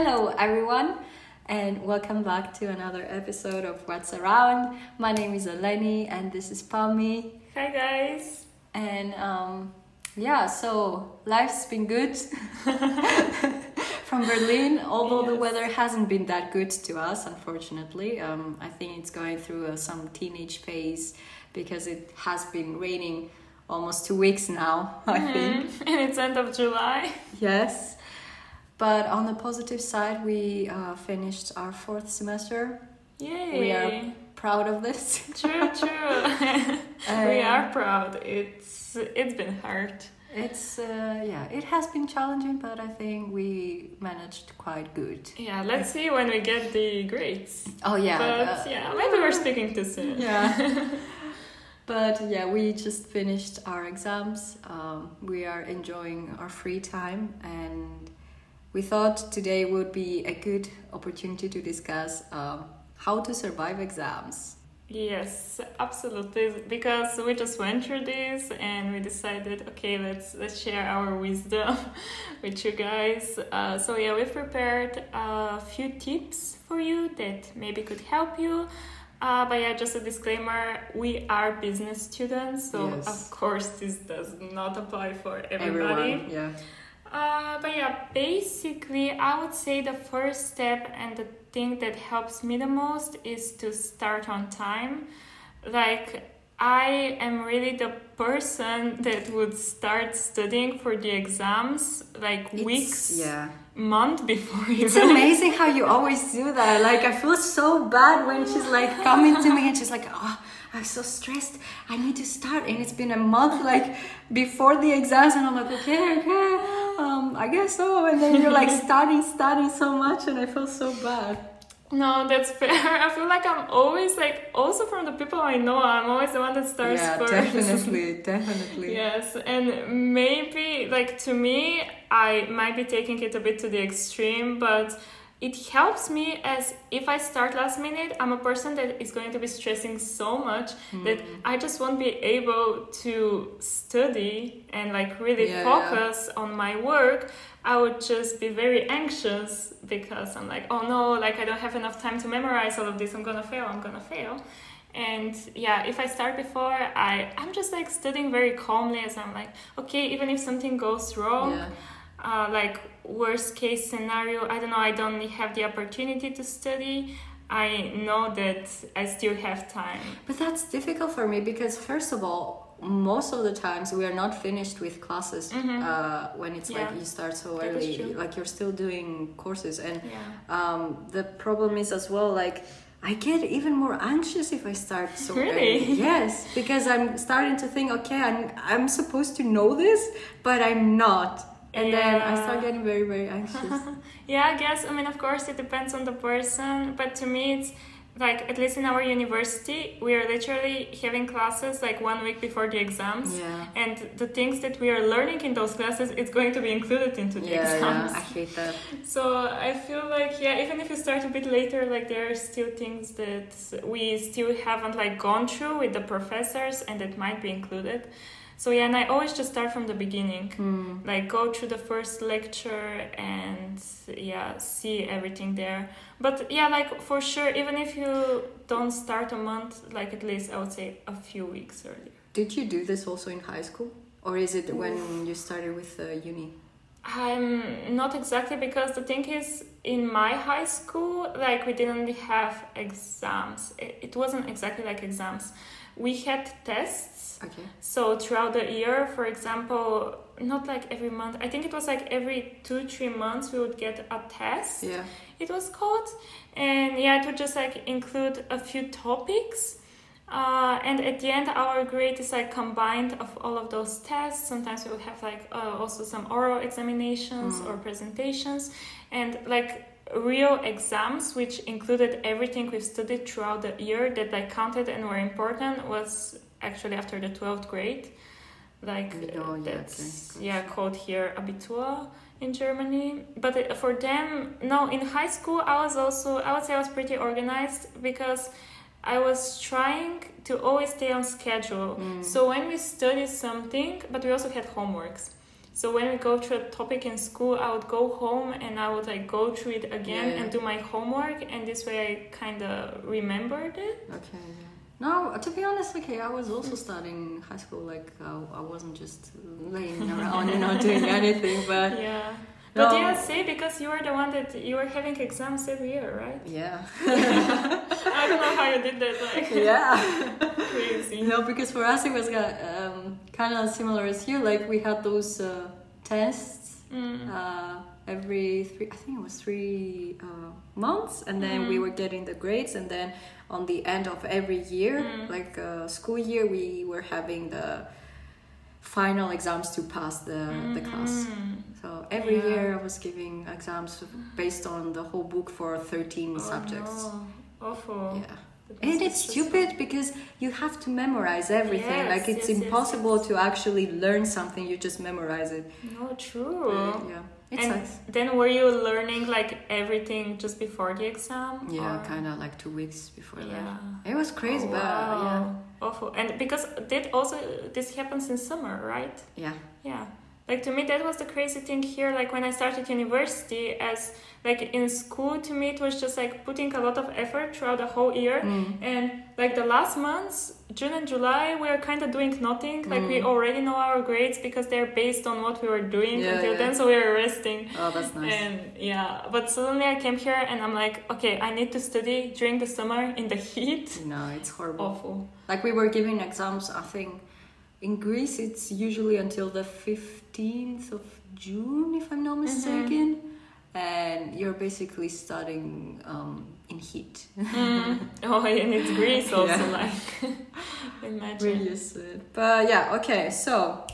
Hello, everyone, and welcome back to another episode of What's Around. My name is Eleni, and this is Palmi. Hi, guys. And um, yeah, so life's been good from Berlin, although the weather hasn't been that good to us, unfortunately. Um, I think it's going through uh, some teenage phase because it has been raining almost two weeks now, I think. Mhm. And it's end of July. Yes. But on the positive side, we uh, finished our fourth semester. Yay. We are proud of this. True, true. we are proud. It's it's been hard. It's uh, yeah, it has been challenging, but I think we managed quite good. Yeah, let's see when we get the grades. Oh yeah, but uh, yeah, maybe we're speaking too soon. yeah. but yeah, we just finished our exams. Um, we are enjoying our free time, and we thought today would be a good opportunity to discuss um, how to survive exams. Yes, absolutely. Because we just went through this and we decided, okay, let's let's share our wisdom with you guys. Uh, so yeah, we've prepared a few tips for you that maybe could help you. Uh, but yeah, just a disclaimer: we are business students, so Yes. of course this does not apply for everybody. Everyone, yeah. Uh, but yeah, basically, I would say the first step and the thing that helps me the most is to start on time. Like, I am really the person that would start studying for the exams like It's- weeks, Yeah. month before It's amazing how you always do that. Like I feel so bad when she's like coming to me and she's like, "Oh, I'm so stressed. I need to start." And it's been a month like before the exams, and I'm like, "Okay, okay, um, I guess so." And then you're like studying, studying so much, and I feel so bad. No, that's fair. I feel like I'm always like, also from the people I know, I'm always the one that starts yeah, first. definitely, definitely. Yes, and maybe like to me, I might be taking it a bit to the extreme, but it helps me as if I start last minute, I'm a person that is going to be stressing so much that Mm. I just won't be able to study and like really Yeah, focus on my work. I would just be very anxious because I'm like, oh no, like I don't have enough time to memorize all of this. I'm gonna fail. I'm gonna fail. And yeah, if I start before, I I'm just like studying very calmly as I'm like, okay, even if something goes wrong, Yeah. Uh, like worst case scenario, I don't know, I don't have the opportunity to study. I know that I still have time. But that's difficult for me because, first of all, most of the times we are not finished with classes uh, when it's like Mm-hmm. You start so early. Like you're still doing courses, and Yeah. um, the problem is as well like. I get even more anxious if I start so Really? early. Yes, because I'm starting to think, okay, I'm I'm supposed to know this, but I'm not, and then I start getting very very anxious. Yeah, I guess. I mean, of course, it depends on the person, but to me, it's like at least in our university, we are literally having classes like one week before the exams, Yeah. and the things that we are learning in those classes, it's going to be included into the yeah, exams. yeah, I hate that. So I feel like yeah, even if you start a bit later, like there are still things that we still haven't like gone through with the professors, and that might be included. So yeah, and I always just start from the beginning, Hmm. like go through the first lecture and yeah, see everything there. But yeah, like for sure, even if you don't start a month, like at least I would say a few weeks earlier. Did you do this also in high school, or is it when you started with uh, uni? I'm not exactly because the thing is, in my high school, like we didn't have exams. It, it wasn't exactly like exams. We had tests. Okay. So throughout the year, for example, not like every month. I think it was like every two three months we would get a test. Yeah. It was called, and yeah, it would just like include a few topics. Uh, and at the end, our grade is like combined of all of those tests. Sometimes we would have like uh, also some oral examinations or presentations, and like real exams, which included everything we've studied throughout the year that I counted and were important, was actually after the twelfth grade. Like yeah, that's yeah called here Abitur in Germany. But for them, no, in high school I was also I would say I was pretty organized because I was trying to always stay on schedule. Mm. So when we studied something, but we also had homeworks. So when we go through a topic in school, I would go home and I would like go through it again Yeah. and do my homework, and this way I kind of remembered it. Okay. No, to be honest, okay, I was also studying high school. Like, I, I wasn't just laying around and not doing anything, but Yeah. But No. yeah, see, because you were the one that you were having exams every year, right? yeah. I don't know how you did that, like yeah. crazy. Know, because for us it was um, kind of similar as you. Like, we had those uh, tests Mm. uh, every three, I think it was three uh, months, and then we Mhm. were getting the grades, and then on the end of every year, Mm. like uh, school year, we were having the final exams to pass the, the class. Every Yeah. year I was giving exams based on the whole book for 13 Oh, subjects. no. Awful. Yeah. And it's stupid because you have to memorize everything. Yes, like it's yes, impossible yes. to actually learn something, you just memorize it. No, true. yeah. It and sucks. then were you learning like everything just before the exam? Yeah, kind of like two weeks before Yeah. that. It was crazy, Oh, but yeah. Awful. And because that also this happens in summer, right? Yeah. Yeah. Like to me that was the crazy thing here. Like when I started university as like in school to me it was just like putting a lot of effort throughout the whole year. Mm. And like the last months, June and July, we are kind of doing nothing. Like we Mm. already know our grades because they're based on what we were doing Yeah, until yeah. then, so we are resting. Oh, that's nice. And yeah, but suddenly I came here and I'm like, okay, I need to study during the summer in the heat. no, it's horrible. Awful. Like we were giving exams, I think in Greece it's usually until the 15th of June, if I'm not mistaken. And you're basically studying um, in heat. Mm. Oh, and it's Greece also, Yeah. like, imagine. To it. But yeah, okay, so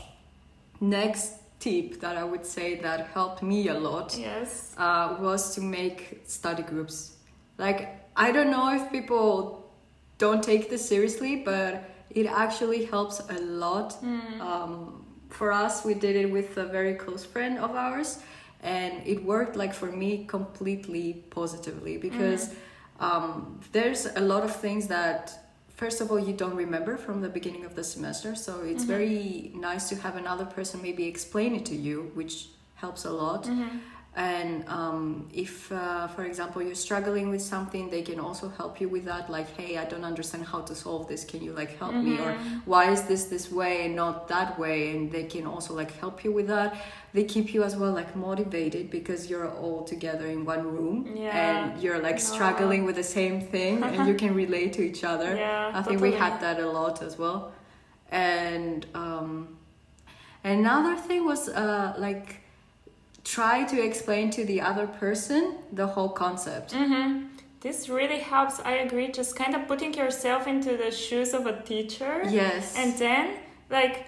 next tip that I would say that helped me a lot Yes. uh, was to make study groups. Like, I don't know if people don't take this seriously, but it actually helps a lot. Mm. Um, for us, we did it with a very close friend of ours, and it worked like for me completely positively because um, there's a lot of things that first of all you don't remember from the beginning of the semester so it's Mhm. very nice to have another person maybe explain it to you which helps a lot Mhm. And um, if uh, for example you're struggling with something they can also help you with that like hey i don't understand how to solve this. Can you like help me? Or Mhm. why is this this way and not that way? And they can also like help you with that. They keep you as well like motivated because you're all together in one room Yeah. and you're like struggling with the same thing and you can relate to each other. Yeah, i think we had that a lot as well. And um another thing was uh like try to explain to the other person the whole concept Mm-hmm. This really helps. I agree. Just kind of putting yourself into the shoes of a teacher. yes And then, like,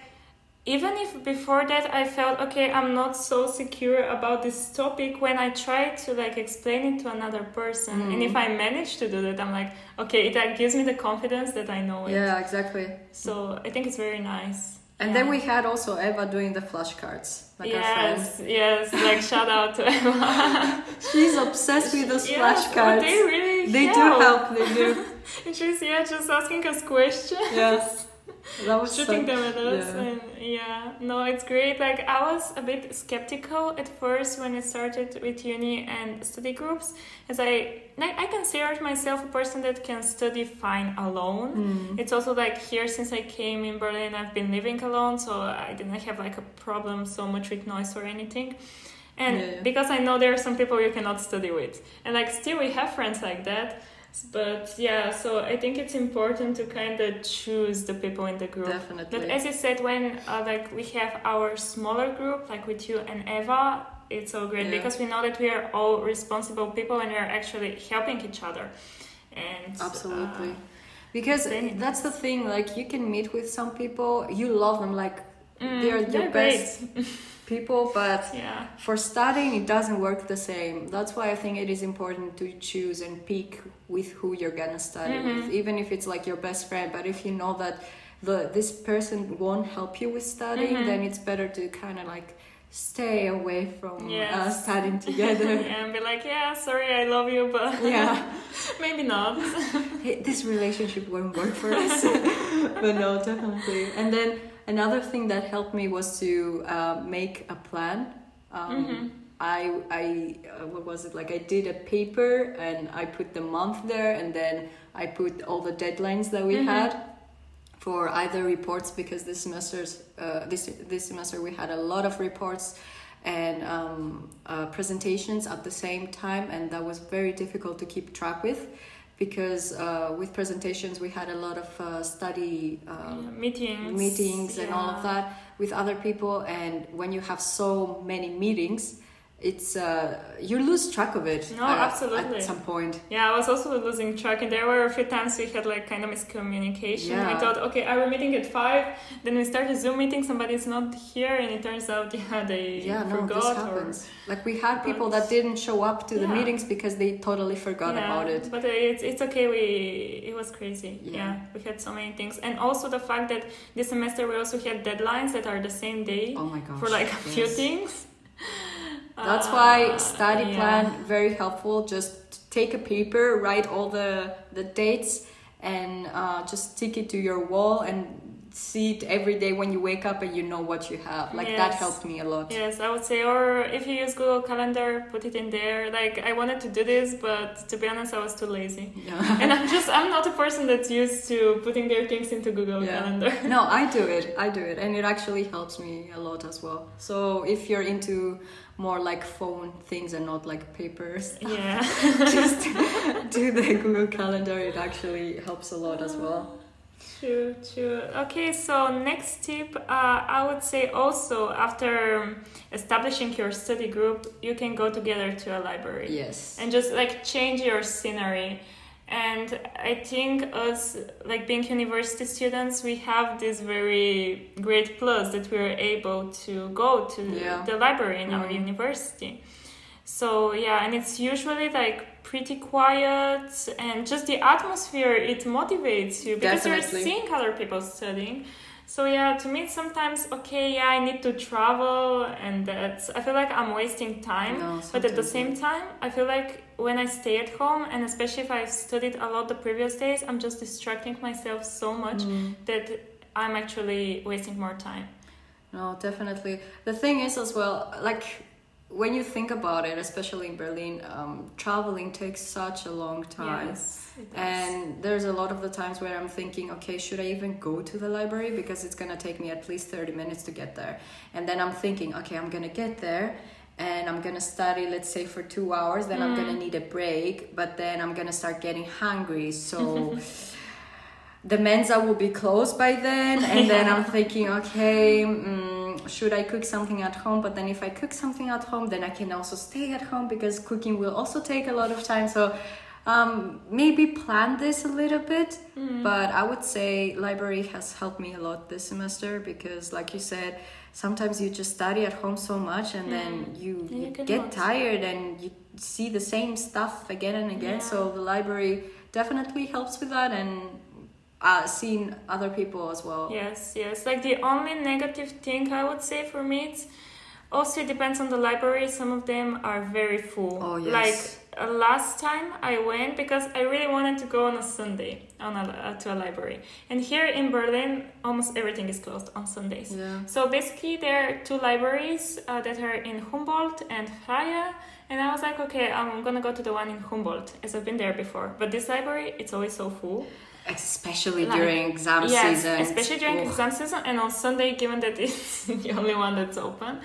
even if before that I felt okay, I'm not so secure about this topic. When I try to like explain it to another person, and if Mhm. I manage to do that, I'm like, okay, that gives me the confidence that I know it. yeah exactly So I think it's very nice. And Yeah. then we had also eva doing the flashcards like our friend yes, yes. Like shout out to Eva. She's obsessed with those Yes, flashcards. They really They do help. They do. And she's yeah, just asking us questions. Yes. That was shooting so, them at us yeah. and yeah no it's great like i was a bit skeptical at first when i started with uni and study groups as i i consider myself a person that can study fine alone Mm. it's also like here since i came in berlin i've been living alone so i didn't have like a problem so much with noise or anything and Yeah, yeah. because i know there are some people you cannot study with and like still we have friends like that but yeah so i think it's important to kind of choose the people in the group Definitely. but as you said, when uh, like we have our smaller group, like with you and Eva, it's so great Yeah. because we know that we are all responsible people and we are actually helping each other. And Absolutely. uh, because that's the thing. Like you can meet with some people, you love them, like mm, they're your best people, but Yeah. for studying it doesn't work the same. That's why I think it is important to choose and pick with who you're gonna study Mhm. with, even if it's like your best friend. But if you know that the this person won't help you with studying, Mhm. then it's better to kind of like stay away from Yes. uh, studying together. and be like, yeah, sorry, I love you, but yeah. maybe not. this relationship won't work for us. but no, definitely. And then another thing that helped me was to uh, make a plan. Um, Mm-hmm. I I uh, what was it like? I did a paper and I put the month there, and then I put all the deadlines that we Mhm. had for either reports because this semester's uh, this this semester we had a lot of reports and um, uh, presentations at the same time, and that was very difficult to keep track with because uh, with presentations we had a lot of uh, study. Um, Yeah, meetings. meetings and all of that with other people and when you have so many meetings it's uh you lose track of it No, uh, absolutely. at some point Yeah, I was also losing track, and there were a few times we had like kind of miscommunication. Yeah. We thought, okay, are we meeting at five? Then we start a Zoom meeting, somebody's not here, and it turns out, yeah, they yeah no forgot. this or- like we had people But- that didn't show up to the meetings because they totally forgot yeah, about it But it's it's okay. We it was crazy. Yeah. Yeah. we had so many things, and also the fact that this semester we also had deadlines that are the same day oh my gosh for like a few things. that's why study yeah. plan very helpful just take a paper write all the the dates and uh, just stick it to your wall and see it every day when you wake up and you know what you have like that helped me a lot Yes, I would say, or if you use Google Calendar, put it in there. Like I wanted to do this, but to be honest, I was too lazy. yeah. and I'm just I'm not a person that's used to putting their things into Google Yeah. Calendar. no, I do it. I do it, and it actually helps me a lot as well. So if you're into more like phone things and not like papers, Yeah. just do the Google Calendar. It actually helps a lot as well. True, true. Okay, so next tip, uh, I would say also after establishing your study group, you can go together to a library. Yes. and just like change your scenery and i think us like being university students we have this very great plus that we're able to go to Yeah. the library in our Mhm. university so yeah and it's usually like pretty quiet and just the atmosphere it motivates you because Definitely. you're seeing other people studying so yeah, to me sometimes okay. Yeah, I need to travel, and that's I feel like I'm wasting time. No, But at the same time, I feel like when I stay at home, and especially if I've studied a lot the previous days, I'm just distracting myself so much Mm. that I'm actually wasting more time. No, definitely. The thing is as well, like when you think about it, especially in Berlin, um, traveling takes such a long time. Yes, it does. And there's a lot of the times where I'm thinking, okay, should I even go to the library? Because it's gonna take me at least 30 minutes to get there. And then I'm thinking, okay, I'm gonna get there and I'm gonna study, let's say, for two hours, then I'm gonna need a break, but then I'm gonna start getting hungry. So the Mensa will be closed by then. And then I'm thinking, okay, mm, should I cook something at home? But then if I cook something at home, then I can also stay at home because cooking will also take a lot of time. So um, maybe plan this a little bit. But I would say library has helped me a lot this semester because, like you said, sometimes you just study at home so much and then you, you you cannot. get tired and you see the same stuff again and again. Yeah. So the library definitely helps with that and uh, seeing other people as well. Yes, yes. Like the only negative thing I would say for me, it's also it depends on the library. Some of them are very full. Oh, yes. Like uh, last time I went because I really wanted to go on a Sunday on a, uh, to a library, and here in Berlin, almost everything is closed on Sundays. Yeah. So basically, there are two libraries uh, that are in Humboldt and Freie. And I was like, okay, I'm gonna go to the one in Humboldt, as I've been there before. But this library, it's always so full. Especially Like- during exam yes, season. especially during exam season and on Sunday, given that it's the only one that's open.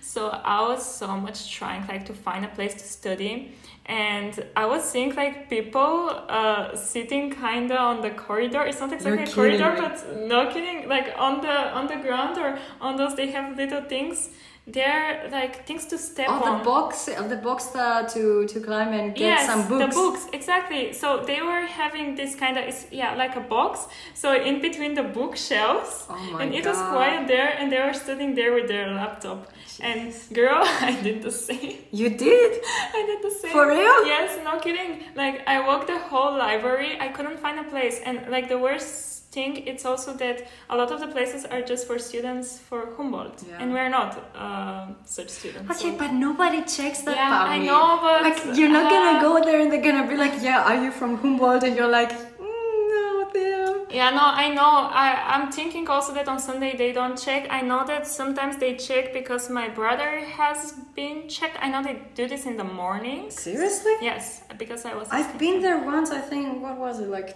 So I was so much trying like to find a place to study, and I was seeing like people uh, sitting kinda on the corridor. It's not exactly You're a corridor, kidding me. but no kidding, like on the on the ground or on those they have little things. They're like things to step Oh, on. the box, uh, the box uh, to to climb and get yes, some books. the books exactly. So they were having this kind of yeah, like a box. So in between the bookshelves, Oh my and it god! was quiet there, and they were sitting there with their laptop. And girl, I did the same. You did I did the same. for real? Yes, no kidding. Like I walked the whole library. I couldn't find a place, and like the worst thing, it's also that a lot of the places are just for students for Humboldt, Yeah. and we're not uh, such students. Okay, so- but nobody checks that yeah, I know, but Like you're not uh, gonna go there and they're gonna be like, "Yeah, are you from Humboldt?" And you're like, mm, "No, damn." Yeah, no, I know. I, I'm thinking also that on Sunday they don't check. I know that sometimes they check because my brother has been checked. I know they do this in the morning. Seriously? Yes, because I was. I've been there once. I think what was it like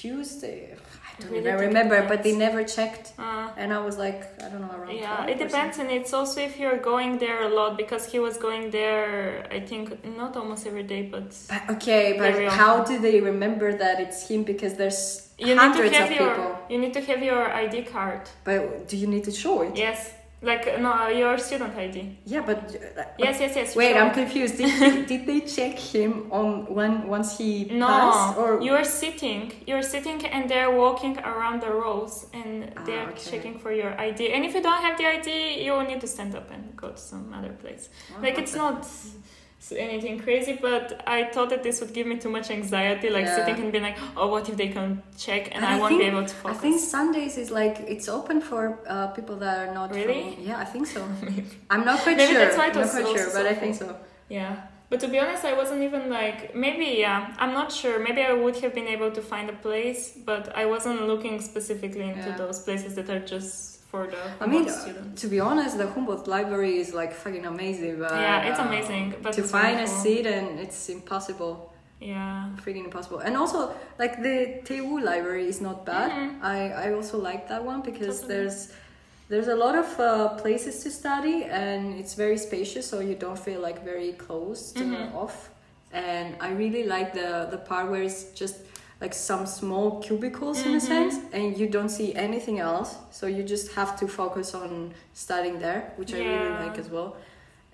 Tuesday? I don't even remember, but they never checked. Uh, And I was like, I don't know, around. yeah, 12 it depends, and it's also if you're going there a lot because he was going there. I think not almost every day, but. But, okay, but how often. do they remember that it's him? Because there's you need to hundreds have of your people. you need to have your ID card. But do you need to show it? Yes, like no, your student ID. Yeah, but uh, Yes, yes, yes. Wait, sure. I'm confused. Did, did, did they check him on when once he No, passed or you're sitting. You're sitting, and they're walking around the rows, and Ah, they're okay. checking for your ID. And if you don't have the ID, you will need to stand up and go to some other place. like it's not anything crazy, but I thought that this would give me too much anxiety, like Yeah. sitting and being like, oh, what if they can check and, And I, I won't be able to focus I think Sundays is like it's open for uh, people that are not Really? From, yeah, I think so. I'm not quite Maybe sure. that's why it I'm not quite sure, but so I think so. Yeah. But to be honest, I wasn't even like maybe yeah, I'm not sure. Maybe I would have been able to find a place, but I wasn't looking specifically into Yeah. those places that are just for the I mean, Humboldt students. to be honest, the Humboldt Library is like fucking amazing. But, Yeah, it's amazing, but to find a seat and it's impossible, Yeah. freaking impossible. And also, like the TU Library is not bad. Mhm. I I also like that one because Totally. there's there's a lot of uh, places to study and it's very spacious, so you don't feel like very closed Mhm. uh, off. And I really like the the part where it's just like some small cubicles in a Mhm. sense, and you don't see anything else. So you just have to focus on studying there, which I really like as well.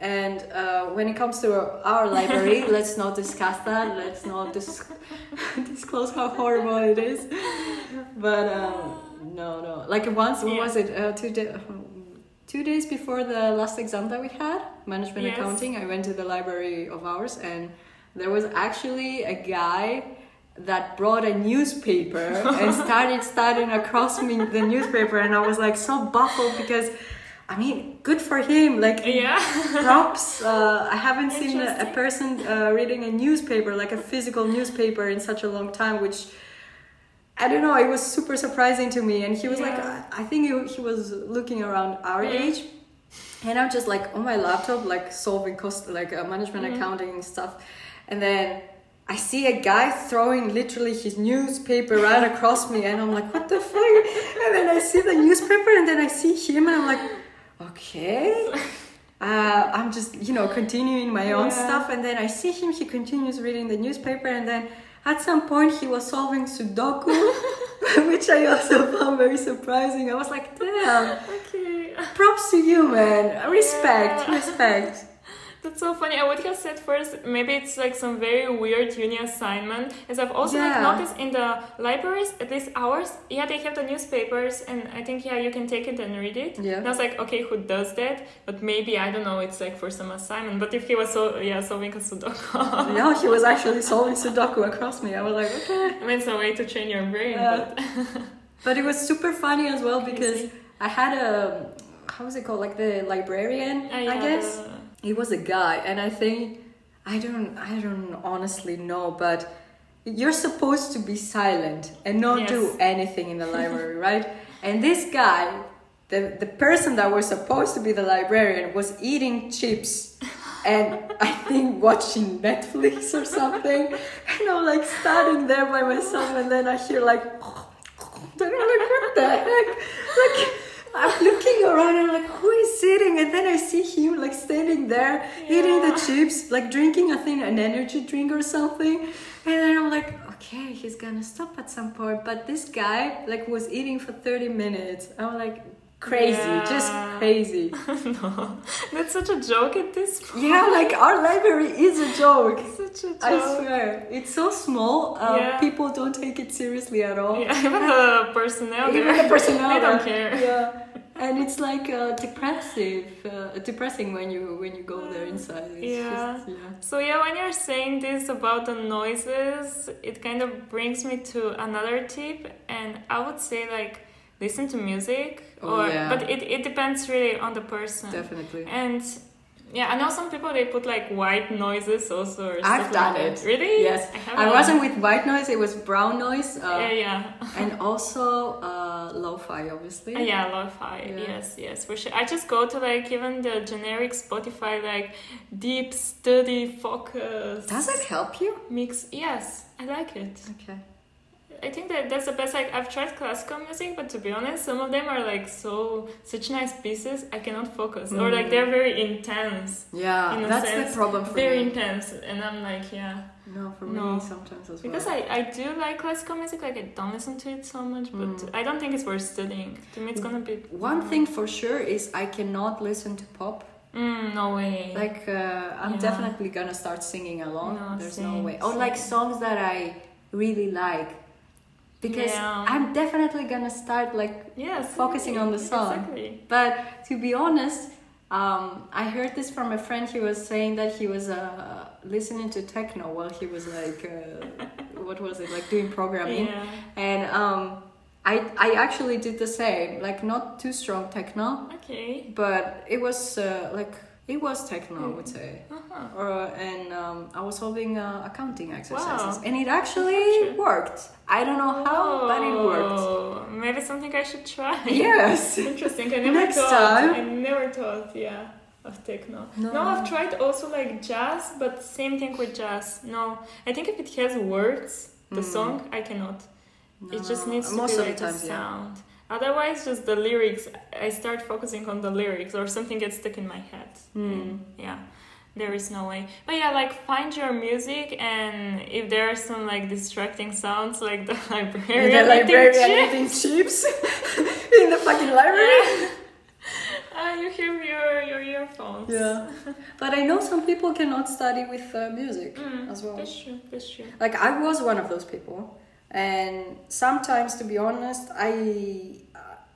And uh, when it comes to our library, let's not discuss that. Let's not dis- disclose how horrible it is. But um, no, no. Like once, what was it? Uh, two, day, two days before the last exam that we had, management Yes. accounting, I went to the library of ours, and there was actually a guy that brought a newspaper and started studying across me the newspaper, and I was like so baffled because. I mean, good for him. Like, Yeah. props. Uh, I haven't seen a, a person uh, reading a newspaper, like a physical newspaper, in such a long time, which I don't know. It was super surprising to me. And he was like, I I think he, he was looking around our Mm. age. And I'm just like on my laptop, like solving cost, like uh, management Mhm. accounting and stuff. And then I see a guy throwing literally his newspaper right across me, and I'm like, what the fuck? And then I see the newspaper, and then I see him, and I'm like, okay. Uh, I'm just, you know, continuing my own Yeah. stuff, and then I see him. He continues reading the newspaper, and then at some point he was solving Sudoku, which I also found very surprising. I was like, damn, Okay. props to you, man. Respect, Yeah. respect. That's so funny. I would have said first maybe it's like some very weird uni assignment. As I've also like noticed in the libraries, at least ours, yeah, they have the newspapers, and I think yeah, you can take it and read it. Yeah. And I was like, okay, who does that? But maybe I don't know. It's like for some assignment. But if he was so yeah solving a Sudoku, no, he was actually solving Sudoku across me. I was like, okay. I mean, it's a way to train your brain. Yeah. But But it was super funny as well because I had a, how was it called? Like the librarian, Uh, I guess. the- He was a guy, and I think, I don't, I don't honestly know, but you're supposed to be silent and not Yes. do anything in the library, right? And this guy, the, the person that was supposed to be the librarian, was eating chips and I think watching Netflix or something. And I'm like standing there by myself, and then I hear like, then I'm like, what the heck? Like, I'm looking around and I'm like, who is sitting? And then I see him like standing there eating the chips, like drinking, I think, an energy drink or something. And then I'm like, okay, he's gonna stop at some point. But this guy like was eating for 30 minutes. I'm like, crazy, just crazy. no, that's such a joke at this point. Yeah, like our library is a joke. Such a joke. I swear, it's so small. Uh, Yeah. People don't take it seriously at all. Yeah, even the personnel. Even there, the personnel, they don't care. Yeah, and it's like uh, depressive, uh, depressing when you when you go there inside. Yeah. just, yeah. So yeah, when you're saying this about the noises, it kind of brings me to another tip, and I would say like listen to music, or yeah. but it, it depends really on the person. Definitely. And Yeah, I know some people they put like white noises also. Or I've done like it. Really? Yes, I, I wasn't with white noise; it was brown noise, uh, Yeah, yeah. and also uh, lo-fi, obviously. Uh, yeah, lo-fi. Yeah. Yes, yes, for sure. I just go to like even the generic Spotify like deep, steady, focus. Does it help you? mix? Yes, I like it. Okay. I think that that's the best. Like I've tried classical music, but to be honest, some of them are like so such nice pieces. I cannot focus, or like Mm. they're very intense, Yeah, In that's sense, the problem for very me. intense, and I'm like, yeah. No, for No. me sometimes as well. Because. I, I do like classical music, like I don't listen to it so much, but Mm. I don't think it's worth studying. To me, it's gonna be One thing for sure is I cannot listen to pop. Mm, no way. Like uh, I'm Yeah. definitely gonna start singing along. No, There's no way. Or like songs that I really like, because Yeah. I'm definitely gonna start like. yes, focusing on the song. Exactly. But to be honest, um, I heard this from a friend. He was saying that he was uh, listening to techno while he was like, uh, what was it like doing programming, Yeah. and um, I I actually did the same. Like not too strong techno, Okay. but it was uh, like it was techno, I would say. Uh-huh. Or, and um, I was solving uh, accounting exercises, Wow. and it actually worked. I don't know how, but it worked. Oh, Maybe something I should try. Yes. Interesting. I never Next thought. time. I never thought. Yeah. Of techno. No. No. I've tried also like jazz, but same thing with jazz. No, I think if it has words, the Mm. song, I cannot. It just No, needs to most be of like the times, the yeah. Otherwise, just the lyrics. I start focusing on the lyrics, or something gets stuck in my head. Mm. Yeah, there is no way. But yeah, like find your music, and if there are some like distracting sounds, like the librarian, the librarian chips, eating chips in the fucking library. uh, you hear your your earphones. Yeah, but I know some people cannot study with uh, music Mm, as well. That's true. That's true. Like I was one of those people, and sometimes, to be honest, I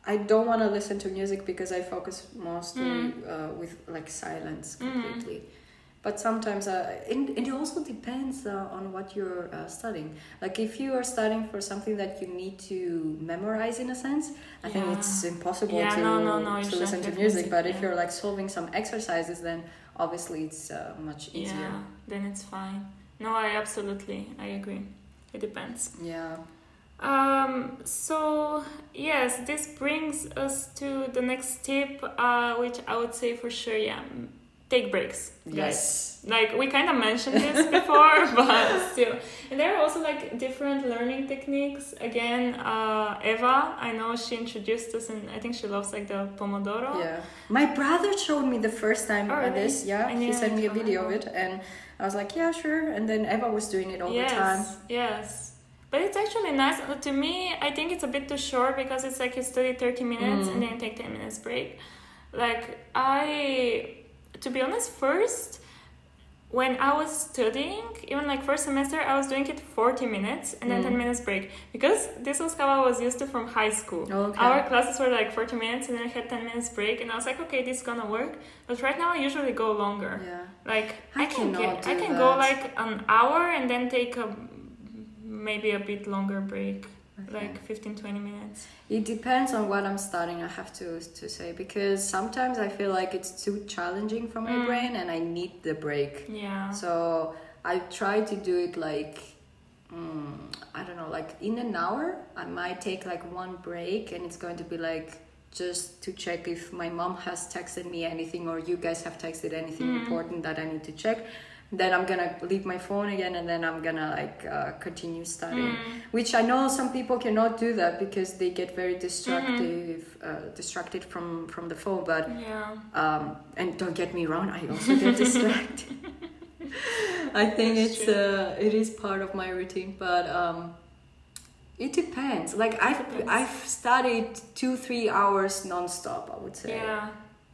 I don't want to listen to music because I focus mostly Mm. uh, with like silence Mm. completely. But sometimes, uh, and, and it also depends uh, on what you're uh, studying. Like if you are studying for something that you need to memorize in a sense, I think it's impossible Yeah, to, no, no, no, to listen to music. But if you're like solving some exercises, then obviously it's uh, much easier. Yeah, then it's fine. No, I absolutely I agree. It depends. Yeah. Um, so yes, this brings us to the next tip, uh, which I would say for sure, yeah, take breaks. guys. Yes. Like we kind of mentioned this before, but still, and there are also like different learning techniques. Again, uh, Eva, I know she introduced us, and I think she loves like the Pomodoro. Yeah. My brother showed me the first time Oh, really? this. Yeah. He knew sent me a video of it, and I was like, yeah, sure. And then Eva was doing it all yes, the time. Yes. But it's actually nice. To me, I think it's a bit too short because it's like you study 30 minutes Mm. and then take 10 minutes break. Like, I, to be honest, first, when I was studying, even like first semester, I was doing it 40 minutes and then Mm. 10 minutes break. Because this was how I was used to from high school. Okay. Our classes were like 40 minutes and then I had 10 minutes break and I was like, okay, this is gonna work. But right now I usually go longer. Yeah. Like I I, can get, I can go like an hour and then take a maybe a bit longer break, Okay. like 15 20 minutes. It depends on what I'm studying. I have to to say because sometimes I feel like it's too challenging for my Mm. brain, and I need the break. Yeah. So I try to do it like mm, I don't know, like in an hour. I might take like one break, and it's going to be like just to check if my mom has texted me anything or you guys have texted anything Mm. important that I need to check. Then I'm gonna leave my phone again, and then I'm gonna like uh, continue studying. Mm. Which I know some people cannot do that because they get very destructive, uh, distracted from from the phone. But Yeah. um, and don't get me wrong, I also get distracted. I think That's it's uh, it is part of my routine, but um, it depends. Like I've Depends. I've studied two three hours nonstop. I would say Yeah.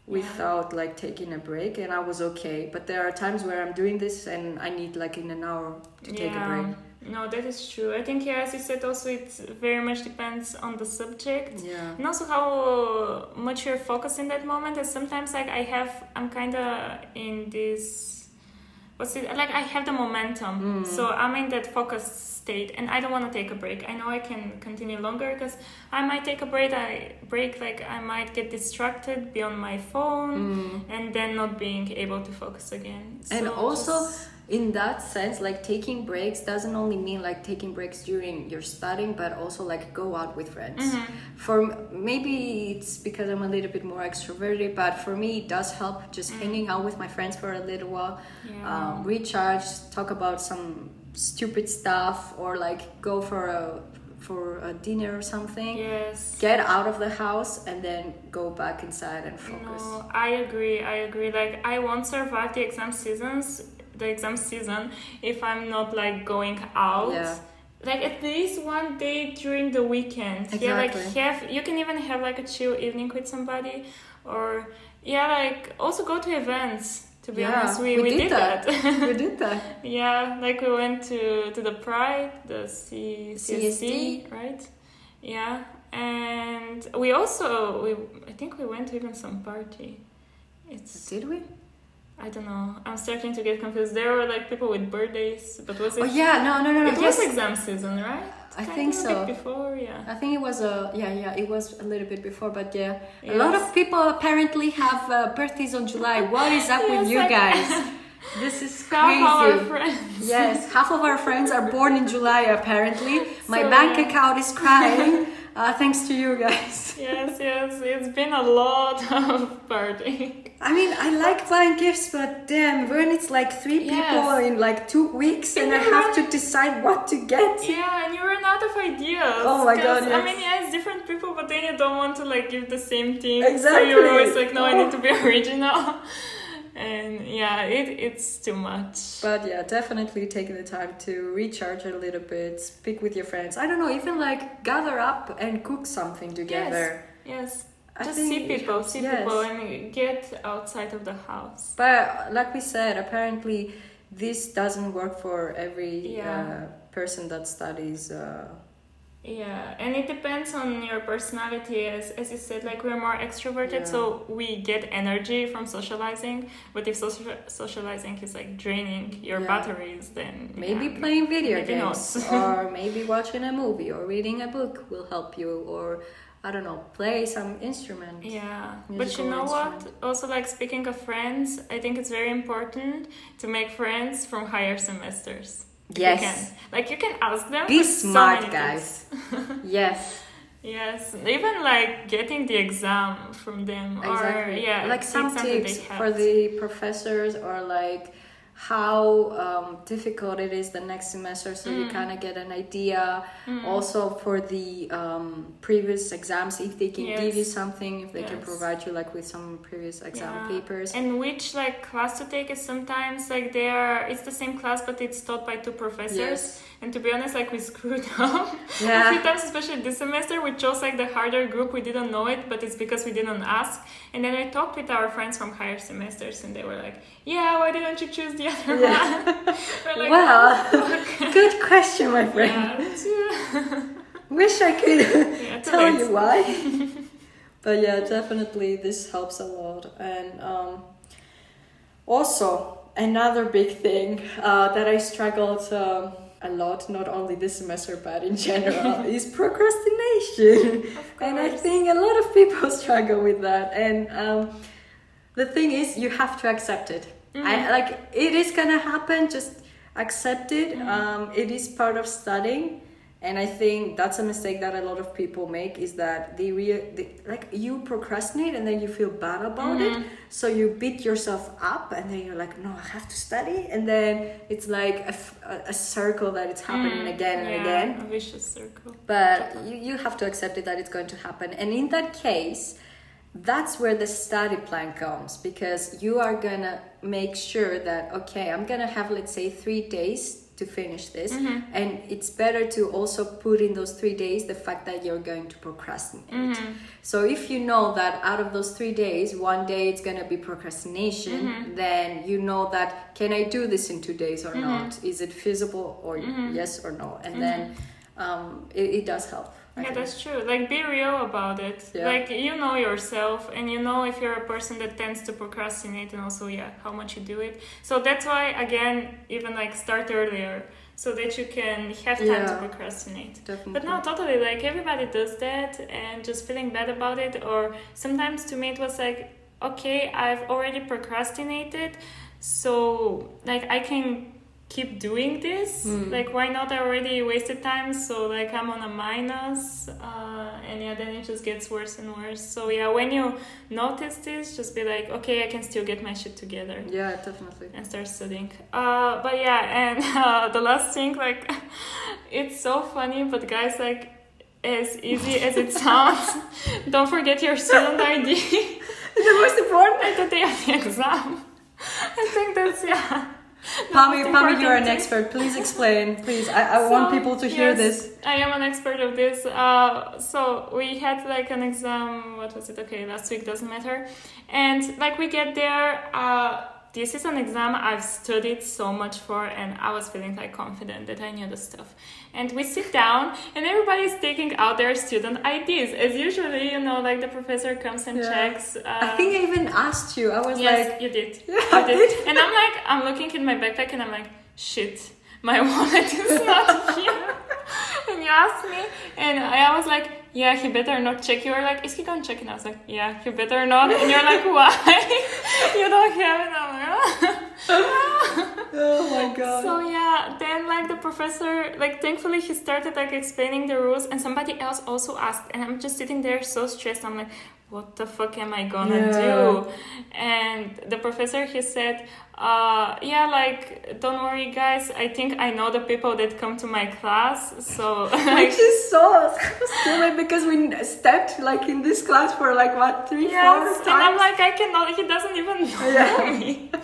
Without like taking a break, and I was okay. But there are times where I'm doing this and I need like in an hour to take a break. No, that is true. I think, yeah, as you said, also it very much depends on the subject. Yeah. And also how much you're focused in that moment. And sometimes, like, I have, I'm kind of in this what's it like I have the momentum. Mm. So I'm in that focused state and I don't want to take a break. I know I can continue longer because I might take a break I break like I might get distracted be on my phone and then not being able to focus again. and also just- in that sense like taking breaks doesn't only mean like taking breaks during your studying but also like go out with friends Mm-hmm. for maybe it's because i'm a little bit more extroverted but for me it does help just hanging out with my friends for a little while Mm. Yeah. um, recharge talk about some stupid stuff or like go for a for a dinner or something yes. get out of the house and then go back inside and focus No, I agree. I agree. Like I won't survive the exam seasons, the exam season, if I'm not like going out. Yeah. Like at least one day during the weekend. Exactly. Yeah, like have you can even have like a chill evening with somebody, or yeah, like also go to events. To be Yeah, honest, we, we we, did did, that. that. we did that yeah, like we went to to the Pride, the C- CSD, CSD. right? Yeah, and we also we I think we went to even some party. It's did we I don't know. I'm starting to get confused. There were like people with birthdays, but was oh, it? oh yeah no no no no it yes. was exam season, right? I think so. before, yeah. I think it was a yeah yeah it was a little bit before but yeah a lot of people apparently have uh, birthdays on July what is up with you guys this is Half our crazy friends. yes half of our friends are born in July apparently my So, bank yeah. account is crying uh, thanks to you guys yes, yes. It's been a lot of partying. I mean I like buying gifts but damn when it's like three Yes. people in like two weeks and I have to decide what to get Yeah, and you run out of ideas. Oh my God, I mean, yeah, it's different people, but then you don't want to like give the same thing. Exactly. So you're always like, no, I Oh. need to be oh. original. And yeah, it it's too much. But yeah, definitely taking the time to recharge a little bit, speak with your friends. I don't know, even like gather up and cook something together. Yes. I Just see people, see yes. people, and get outside of the house. But like we said, apparently this doesn't work for every Yeah. uh, person that studies. Uh, Yeah, and it depends on your personality. As, as you said, like we're more extroverted, Yeah. so we get energy from socializing. But if social, socializing is like draining your Yeah. batteries, then maybe playing video maybe games, or maybe watching a movie, or reading a book will help you, or I don't know, play some instrument. Yeah, but you know what? Also, like speaking of friends, I think it's very important to make friends from higher semesters. if you Yes. can. Like you can ask them. Be so smart, many guys. yes, Yes, even like getting the exam from them, exactly. or yeah, like some that they tips have. for the professors, or like how um, difficult it is the next semester, so you Mm. kind of get an idea. Mm. Also for the um, previous exams, if they can give you something, if they can provide you like with some previous exam Yeah. papers. And which like class to take is sometimes like they are it's the same class but it's taught by two professors. Yes. And to be honest, like we screwed up a few times, especially this semester. We chose like the harder group. We didn't know it, but it's because we didn't ask. And then I talked with our friends from higher semesters, and they were like, "Yeah, why didn't you choose the other Yeah. one?" Like, well, "Oh, good question, my friend. yeah, Wish I could yeah, tell late. you why. but yeah, definitely this helps a lot. And um, also, another big thing uh, that I struggled um, a lot, not only this semester but in general, is procrastination. And I think a lot of people struggle with that. And um, the thing is, you have to accept it. I, Mhm. like it is gonna happen. Just accept it. Mhm. Um, it is part of studying, and I think that's a mistake that a lot of people make. Is that they, re- they like you procrastinate and then you feel bad about it, Mhm. so you beat yourself up, and then you're like, no, I have to study, and then it's like a, f- a- a circle that it's happening Mm, again and yeah, again A vicious circle. but you, you have to accept it that it's going to happen and in that case that's where the study plan comes because you are gonna make sure that okay i'm gonna have let's say three days to finish this Mhm. and it's better to also put in those three days the fact that you're going to procrastinate Mhm. so if you know that out of those three days one day it's gonna be procrastination Mhm. then you know that can i do this in two days or Mhm. not is it feasible or Mhm. yes or no and Mhm. then um, it, it does help I Yeah, think. that's true. Like, be real about it. Yeah. Like, you know yourself, and you know if you're a person that tends to procrastinate, and also, yeah, how much you do it. So that's why, again, even like start earlier, so that you can have time to procrastinate. Definitely. But no, totally. Like everybody does that, and just feeling bad about it. Or sometimes to me it was like, okay, I've already procrastinated, so like I can keep doing this. Mm. Like why not? I already wasted time, so like I'm on a minus, uh, and yeah, then it just gets worse and worse. So yeah, when you notice this, just be like, okay, I can still get my shit together Yeah, definitely. and start studying. Uh, but yeah, and uh, the last thing, like, it's so funny, but guys, like, as easy as it sounds, don't forget your student ID It's the most important. at the day of the exam. I think that's yeah. Pami, Pami, you're an expert. Please explain. Please, I, I want people to hear yes, this. I am an expert of this. Uh, so we had like an exam. What was it? Okay, last week doesn't matter. And like we get there. Uh, this is an exam I've studied so much for, and I was feeling like confident that I knew the stuff. And we sit down, and everybody's taking out their student IDs. As usually, you know, like the professor comes and Yeah. checks. Uh, I think I even asked you. I was yes, like, you did. Yeah, You I did. And I'm like, I'm looking in my backpack and I'm like, shit, my wallet is not here. and you asked me, and I was like, yeah, he better not check. You were like, is he gonna check? And I was like, yeah, he better not. And you're like, why? you don't have it. Like, "Ah." oh my god. So yeah, then like the professor, like thankfully he started like explaining the rules, and somebody else also asked, and I'm just sitting there so stressed. I'm like, what the fuck am I gonna Yeah. do? And the professor he said, uh, yeah, like don't worry guys, I think I know the people that come to my class, so. Which is so stupid because we stepped like in this class for like what three, Yes, four and I'm like, I cannot. He doesn't even know Yeah. me.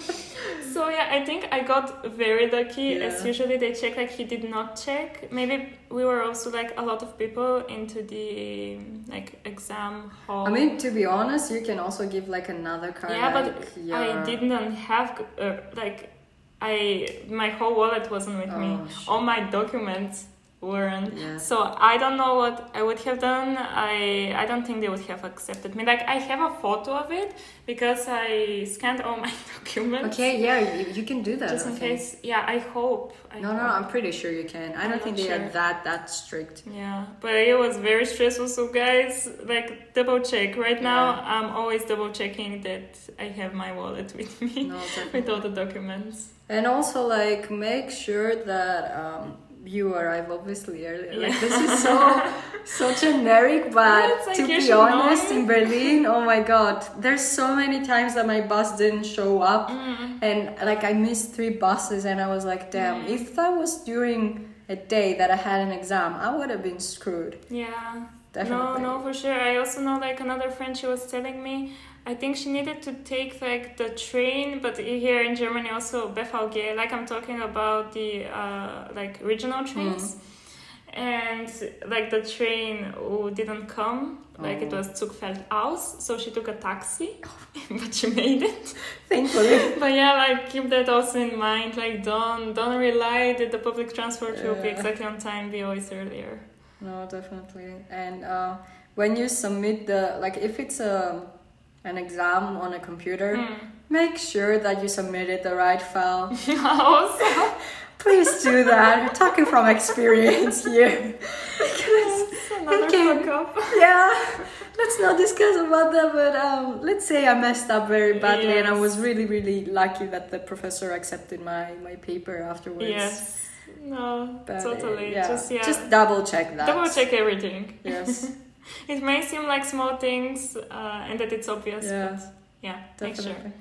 so yeah, I think I got very lucky. As usually they check, like he did not check. Maybe we were also like a lot of people into the like exam hall. I mean, to be honest, you can also give like another card. yeah, but like, I didn't have uh, like I my whole wallet wasn't with me. Oh, shit. All my documents weren't. Yeah. So I don't know what I would have done. I I don't think they would have accepted me. Like I have a photo of it because I scanned all my documents. Okay, yeah, you, you can do that. Just in think. case. Yeah, I hope. I No, no. I'm pretty sure you can. I I'm don't think they sure. are that that strict. Yeah, but it was very stressful. So guys, like double check. Right now, I'm always double checking that I have my wallet with me No, with all the documents. And also, like, make sure that um, you arrive obviously early. Like, this is so so generic, but like to be honest, in Berlin, oh my god, there's so many times that my bus didn't show up, Mm. and like I missed three buses, and I was like, damn, Mm. if that was during a day that I had an exam, I would have been screwed. Yeah. Definitely. No, no, for sure. I also know like another friend. She was telling me. I think she needed to take like the train, but here in Germany also BVG. Like I'm talking about the uh, like regional trains, and like the train oh, didn't come. Like it Oh. was Zug fällt aus, so she took a taxi, but she made it. Thankfully. But yeah, like keep that also in mind. Like don't don't rely that the public transport will be exactly on time. Be always earlier. No, definitely. And uh, when you submit the like, if it's a an exam on a computer, Hmm. make sure that you submitted the right file. also. Please do that. We're talking from experience here. Because Okay. yeah, let's not discuss about that. But um, let's say I messed up very badly, and I was really, really lucky that the professor accepted my my paper afterwards. Yes. No, But, uh, totally. yeah. Just yeah. Just double check that. double check everything. Yes. It may seem like small things uh, and that it's obvious, Yeah. but yeah, make sure. Definitely.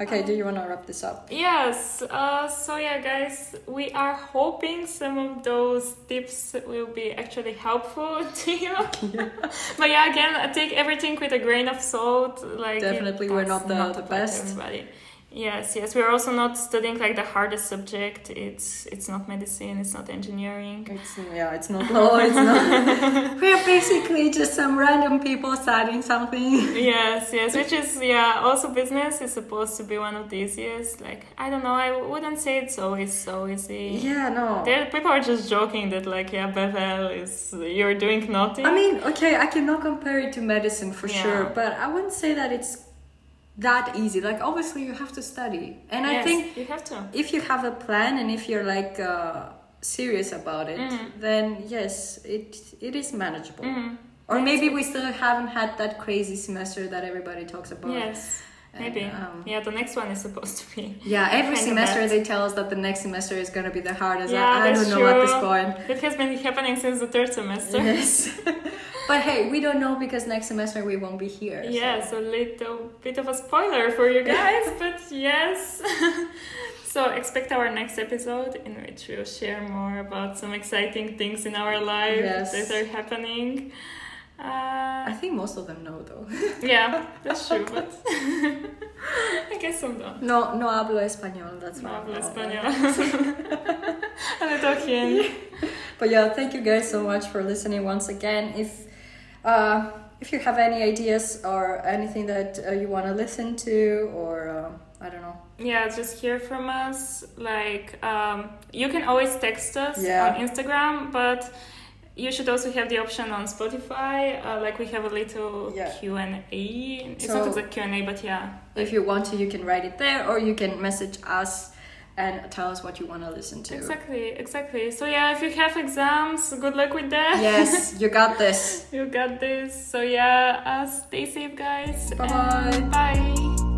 Okay, do you want to wrap this up? Yes. Uh, so yeah, guys, we are hoping some of those tips will be actually helpful to you. but yeah, again, take everything with a grain of salt. Like Definitely, we're not the- the best. Everybody. Yes, yes. We're also not studying like the hardest subject. It's it's not medicine. It's not engineering. It's yeah, it's not law. It's not. We're basically just some random people studying something. yes, yes. Which is yeah. Also, business is supposed to be one of the easiest. Like I don't know. I wouldn't say it's always so easy. Yeah, no. There, people are just joking that like yeah, BWL is you're doing nothing. I mean, okay, I cannot compare it to medicine for Yeah. sure, but I wouldn't say that it's that easy. Like obviously you have to study, and I think you have to. if you have a plan and if you're like uh, serious about it, Mm. then yes, it it is manageable. Mm. Or maybe we still haven't had that crazy semester that everybody talks about. Yes, And, maybe. um, yeah, the next one is supposed to be. Yeah, every semester they tell us that the next semester is gonna be the hardest. Yeah, I, I that's don't know at this true. point. It has been happening since the third semester. Yes. but hey, we don't know because next semester we won't be here. Yeah, so- a little bit of a spoiler for you guys, but yes. so expect our next episode in which we'll share more about some exciting things in our life Yes. that are happening. I Uh, think most of them know though. yeah, that's true, but I guess some don't. No, no hablo español. That's No why. hablo I'm not- español. a little. But yeah, thank you guys so much for listening once again. If uh, if you have any ideas or anything that uh, you want to listen to, or uh, I don't know, Yeah, just hear from us. Like, um, you can always text us Yeah. on Instagram, but you should also have the option on Spotify. Uh, like, we have a little Yeah. Q and A. It's So- not exact Q and A, but yeah. if you want to, you can write it there, or you can message us and tell us what you want to listen to. Exactly, exactly. So yeah, if you have exams, good luck with that. Yes, you got this. you got this. So yeah, uh, stay safe, guys. Bye-bye. Bye.